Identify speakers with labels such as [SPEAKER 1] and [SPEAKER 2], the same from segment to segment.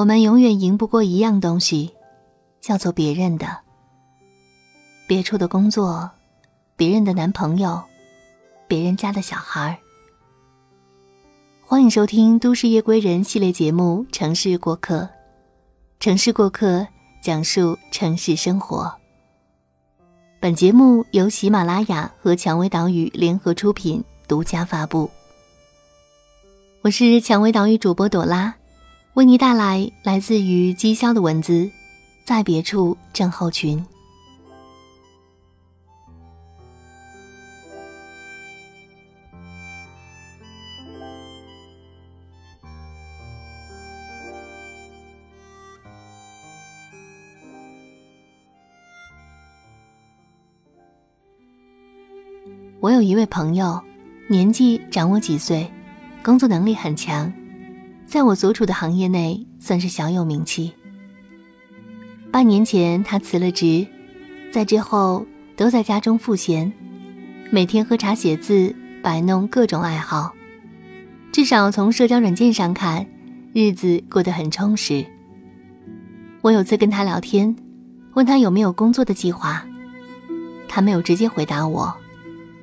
[SPEAKER 1] 我们永远赢不过一样东西，叫做别人的。别处的工作，别人的男朋友，别人家的小孩。欢迎收听《都市夜归人》系列节目《城市过客》，城市过客讲述城市生活。本节目由喜马拉雅和蔷薇岛屿联合出品，独家发布。我是蔷薇岛屿主播朵拉，为你带来来自于姬霄的文字，在别处症候群。我有一位朋友，年纪长我几岁，工作能力很强，在我所处的行业内算是小有名气。半年前他辞了职，在之后都在家中赋闲，每天喝茶写字，摆弄各种爱好，至少从社交软件上看，日子过得很充实。我有次跟他聊天，问他有没有工作的计划，他没有直接回答我。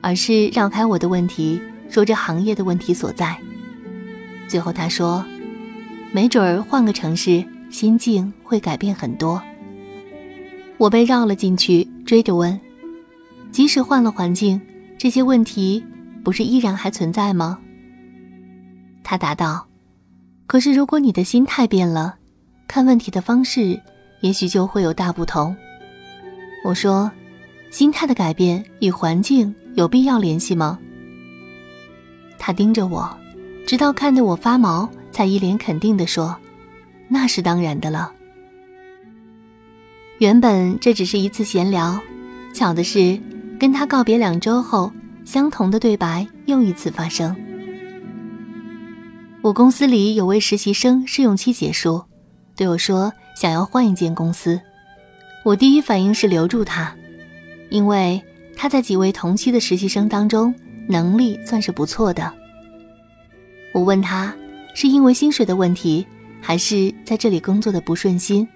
[SPEAKER 1] 而是绕开我的问题，说这行业的问题所在。最后他说：“没准儿换个城市，心境会改变很多。”我被绕了进去，追着问：“即使换了环境，这些问题不是依然还存在吗？”他答道：“可是如果你的心态变了，看问题的方式也许就会有大不同。”我说：“心态的改变与环境。”有必要联系吗？他盯着我，直到看得我发毛，才一脸肯定地说：“那是当然的了。”原本这只是一次闲聊，巧的是，跟他告别两周后，相同的对白又一次发生。我公司里有位实习生试用期结束，对我说想要换一间公司。我第一反应是留住他，因为。他在几位同期的实习生当中，能力算是不错的。我问他，是因为薪水的问题，还是在这里工作的不顺心？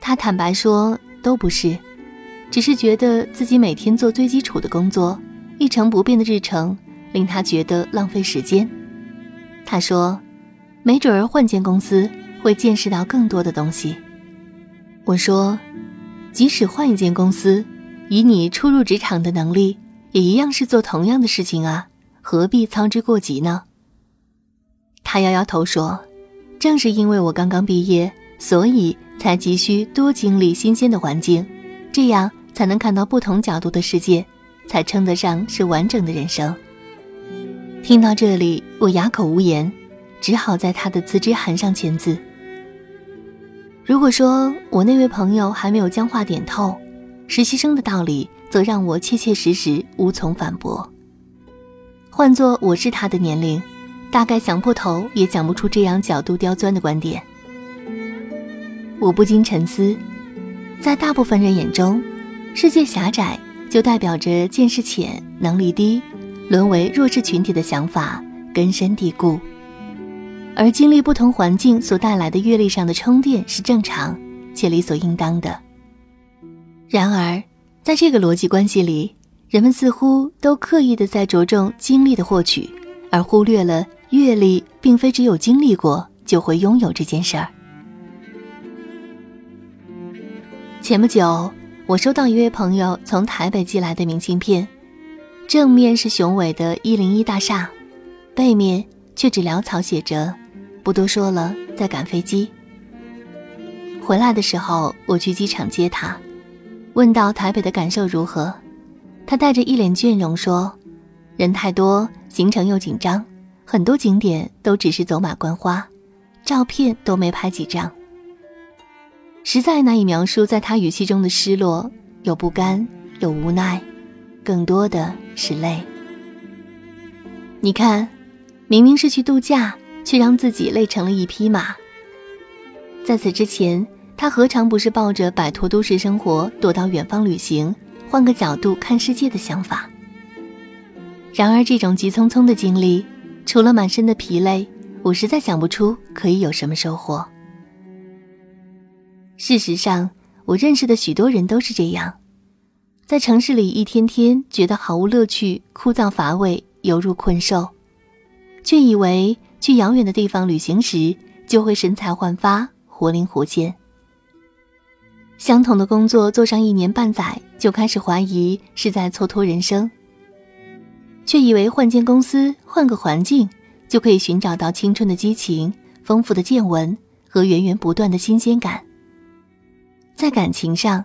[SPEAKER 1] 他坦白说都不是，只是觉得自己每天做最基础的工作，一成不变的日程，令他觉得浪费时间。他说，没准儿换间公司会见识到更多的东西。我说，即使换一间公司。以你初入职场的能力，也一样是做同样的事情啊，何必操之过急呢？他摇摇头说：“正是因为我刚刚毕业，所以才急需多经历新鲜的环境，这样才能看到不同角度的世界，才称得上是完整的人生。”听到这里，我哑口无言，只好在他的辞职函上签字。如果说我那位朋友还没有将话点透，实习生的道理，则让我切切实实无从反驳。换做我是他的年龄，大概想破头也讲不出这样角度刁钻的观点。我不禁沉思，在大部分人眼中，世界狭窄就代表着见识浅、能力低、沦为弱势群体的想法根深蒂固，而经历不同环境所带来的阅历上的充电是正常且理所应当的。然而，在这个逻辑关系里，人们似乎都刻意的在着重经历的获取，而忽略了阅历并非只有经历过就会拥有这件事儿。前不久，我收到一位朋友从台北寄来的明信片，正面是雄伟的一零一大厦，背面却只潦草写着“不多说了，在赶飞机”。回来的时候，我去机场接他。问到台北的感受如何，他带着一脸倦容说：“人太多，行程又紧张，很多景点都只是走马观花，照片都没拍几张。”实在难以描述在他语气中的失落，有不甘，有无奈，更多的是累。你看，明明是去度假，却让自己累成了一匹马。在此之前。他何尝不是抱着摆脱都市生活、躲到远方旅行、换个角度看世界的想法？然而，这种急匆匆的经历，除了满身的疲累，我实在想不出可以有什么收获。事实上，我认识的许多人都是这样，在城市里一天天觉得毫无乐趣、枯燥乏味，犹如困兽，却以为去遥远的地方旅行时就会神采焕发、活灵活现。相同的工作做上一年半载，就开始怀疑是在蹉跎人生，却以为换间公司、换个环境就可以寻找到青春的激情、丰富的见闻和源源不断的新鲜感。在感情上，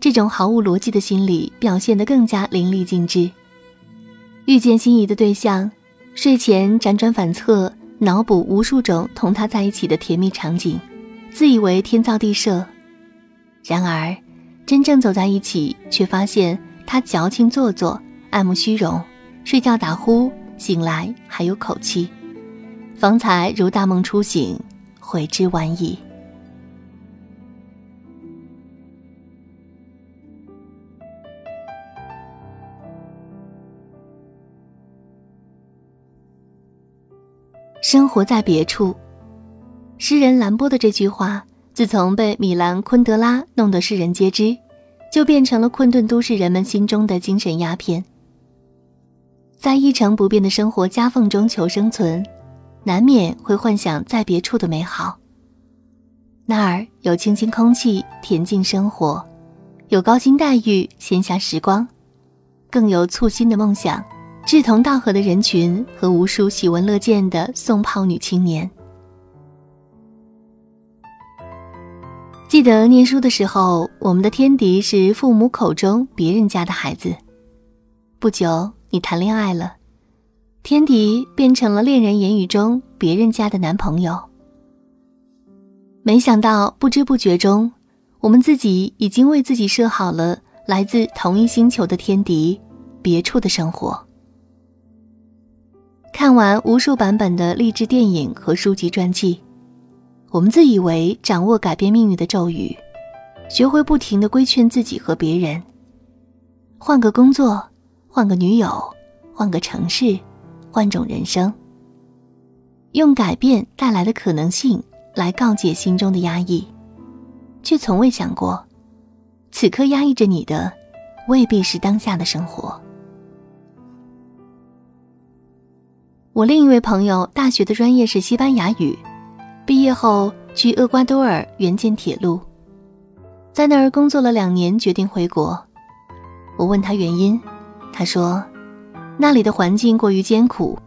[SPEAKER 1] 这种毫无逻辑的心理表现得更加淋漓尽致。遇见心仪的对象，睡前辗转反侧，脑补无数种同他在一起的甜蜜场景，自以为天造地设。然而，真正走在一起，却发现他矫情做作、爱慕虚荣，睡觉打呼，醒来还有口气，方才如大梦初醒，悔之晚矣。生活在别处，诗人兰波的这句话。自从被米兰昆德拉弄得世人皆知，就变成了困顿都市人们心中的精神鸦片。在一成不变的生活夹缝中求生存，难免会幻想在别处的美好。那儿有清新空气、恬静生活，有高薪待遇、闲暇时光，更有簇新的梦想、志同道合的人群和无数喜闻乐见的送炮女青年。记得念书的时候，我们的天敌是父母口中别人家的孩子。不久，你谈恋爱了，天敌变成了恋人言语中别人家的男朋友。没想到，不知不觉中，我们自己已经为自己设好了来自同一星球的天敌——别处的生活。看完无数版本的励志电影和书籍传记。我们自以为掌握改变命运的咒语，学会不停的规劝自己和别人。换个工作，换个女友，换个城市，换种人生。用改变带来的可能性来告解心中的压抑，却从未想过，此刻压抑着你的，未必是当下的生活。我另一位朋友大学的专业是西班牙语。毕业后去厄瓜多尔援建铁路，在那儿工作了两年，决定回国。我问他原因，他说，那里的环境过于艰苦，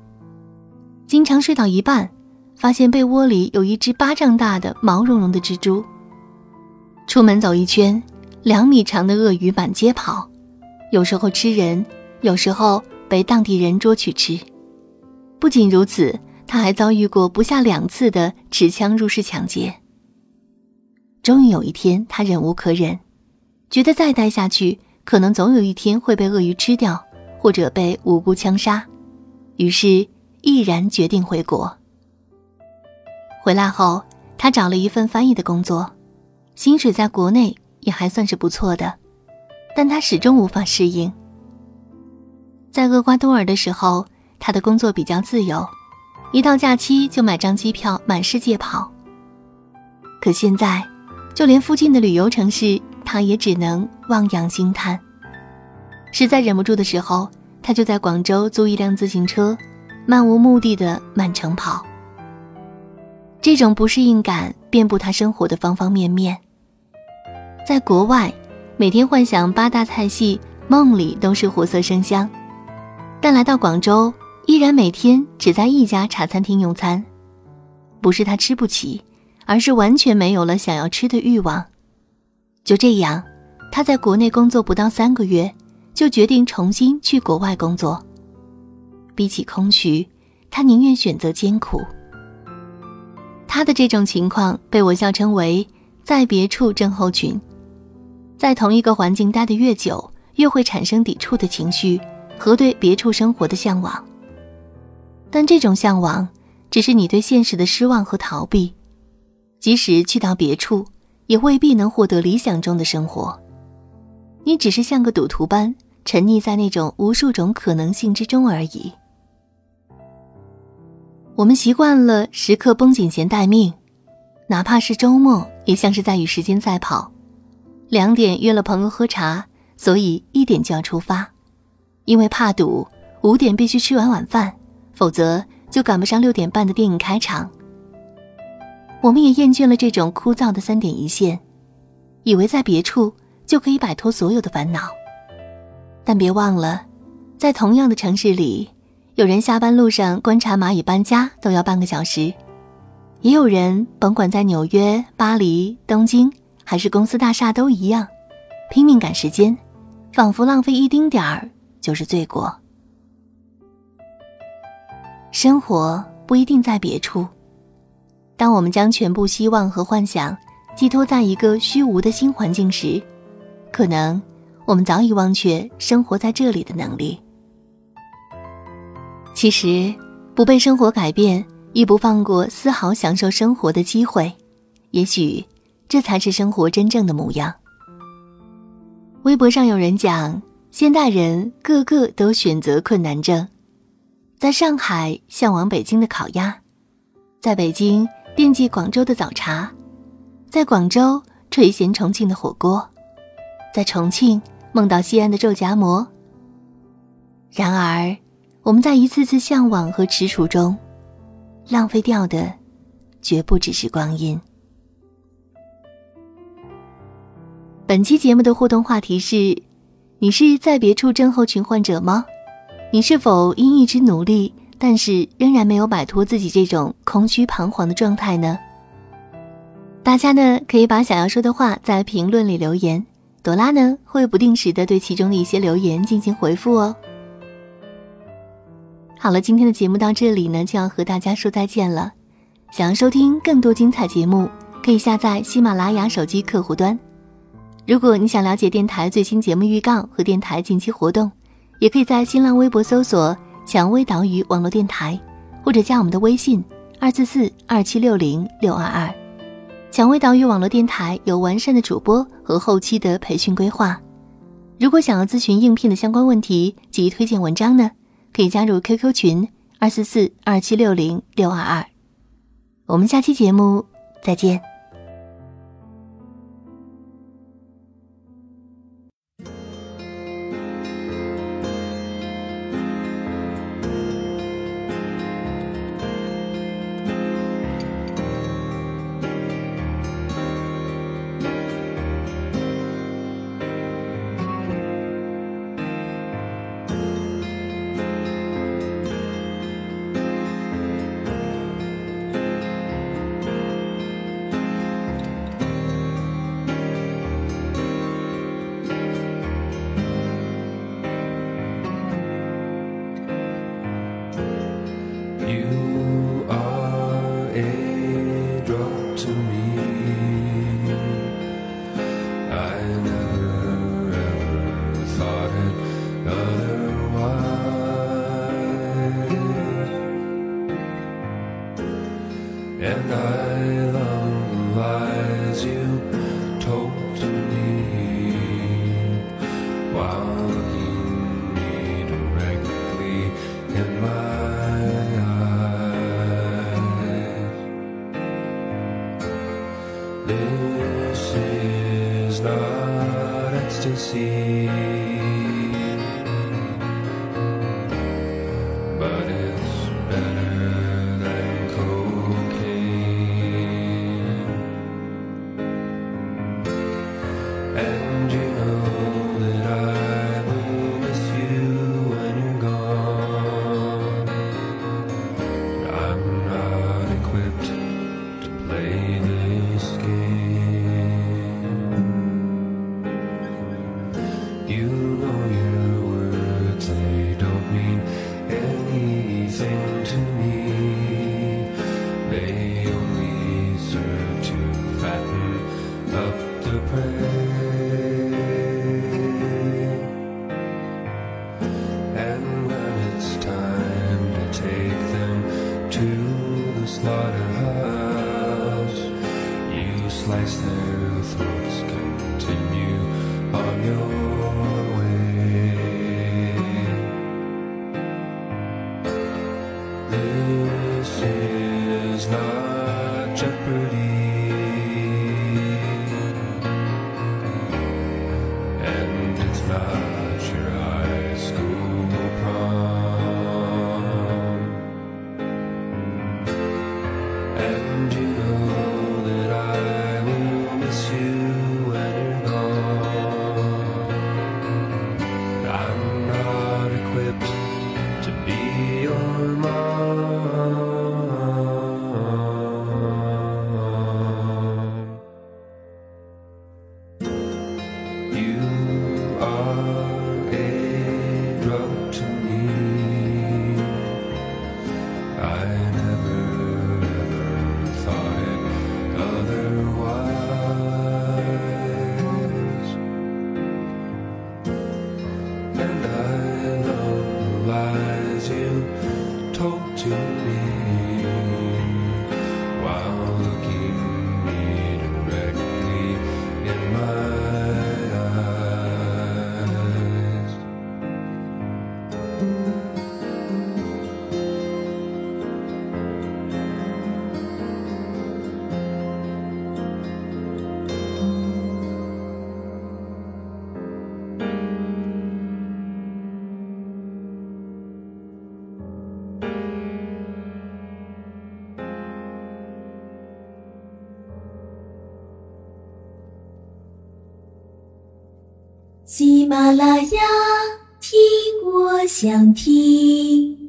[SPEAKER 1] 经常睡到一半，发现被窝里有一只巴掌大的毛茸茸的蜘蛛。出门走一圈，两米长的鳄鱼满街跑，有时候吃人，有时候被当地人捉去吃。不仅如此。他还遭遇过不下两次的持枪入室抢劫。终于有一天，他忍无可忍，觉得再待下去，可能总有一天会被鳄鱼吃掉，或者被无辜枪杀，于是毅然决定回国。回来后，他找了一份翻译的工作，薪水在国内也还算是不错的，但他始终无法适应。在厄瓜多尔的时候，他的工作比较自由。一到假期就买张机票满世界跑。可现在，就连附近的旅游城市，他也只能望洋兴叹。实在忍不住的时候，他就在广州租一辆自行车，漫无目的的满城跑。这种不适应感遍布他生活的方方面面。在国外，每天幻想八大菜系，梦里都是活色生香，但来到广州。依然每天只在一家茶餐厅用餐，不是他吃不起，而是完全没有了想要吃的欲望。就这样，他在国内工作不到三个月，就决定重新去国外工作。比起空虚，他宁愿选择艰苦。他的这种情况被我笑称为“在别处症候群”。在同一个环境待得越久，越会产生抵触的情绪和对别处生活的向往。但这种向往，只是你对现实的失望和逃避。即使去到别处，也未必能获得理想中的生活。你只是像个赌徒般沉溺在那种无数种可能性之中而已。我们习惯了时刻绷紧弦待命，哪怕是周末，也像是在与时间赛跑。两点约了朋友喝茶，所以一点就要出发，因为怕堵，五点必须吃完晚饭，否则就赶不上六点半的电影开场。我们也厌倦了这种枯燥的三点一线，以为在别处就可以摆脱所有的烦恼，但别忘了，在同样的城市里，有人下班路上观察蚂蚁搬家都要半个小时，也有人甭管在纽约、巴黎、东京还是公司大厦都一样，拼命赶时间，仿佛浪费一丁点儿就是罪过。生活不一定在别处。当我们将全部希望和幻想寄托在一个虚无的新环境时，可能我们早已忘却生活在这里的能力。其实，不被生活改变，亦不放过丝毫享受生活的机会，也许这才是生活真正的模样。微博上有人讲，现代人个个都选择困难症，在上海向往北京的烤鸭，在北京。惦记广州的早茶，在广州垂涎重庆的火锅，在重庆梦到西安的肉夹馍。然而，我们在一次次向往和踟蹰中，浪费掉的，绝不只是光阴。本期节目的互动话题是：你是在别处症候群患者吗？你是否因一直努力？但是仍然没有摆脱自己这种空虚彷徨的状态呢。大家呢可以把想要说的话在评论里留言，朵拉呢会不定时的对其中的一些留言进行回复哦。好了，今天的节目到这里呢就要和大家说再见了。想要收听更多精彩节目，可以下载喜马拉雅手机客户端。如果你想了解电台最新节目预告和电台近期活动，也可以在新浪微博搜索。蔷薇岛屿网络电台，或者加我们的微信二四四二七六零六二二。蔷薇岛屿网络电台有完善的主播和后期的培训规划。如果想要咨询应聘的相关问题及推荐文章呢，可以加入 QQ 群二四四二七六零六二二。我们下期节目再见。
[SPEAKER 2] take them to the slaughterhouse. You slice their throats, continue on
[SPEAKER 3] your 马拉雅，听我想听。”